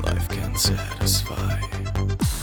life can satisfy.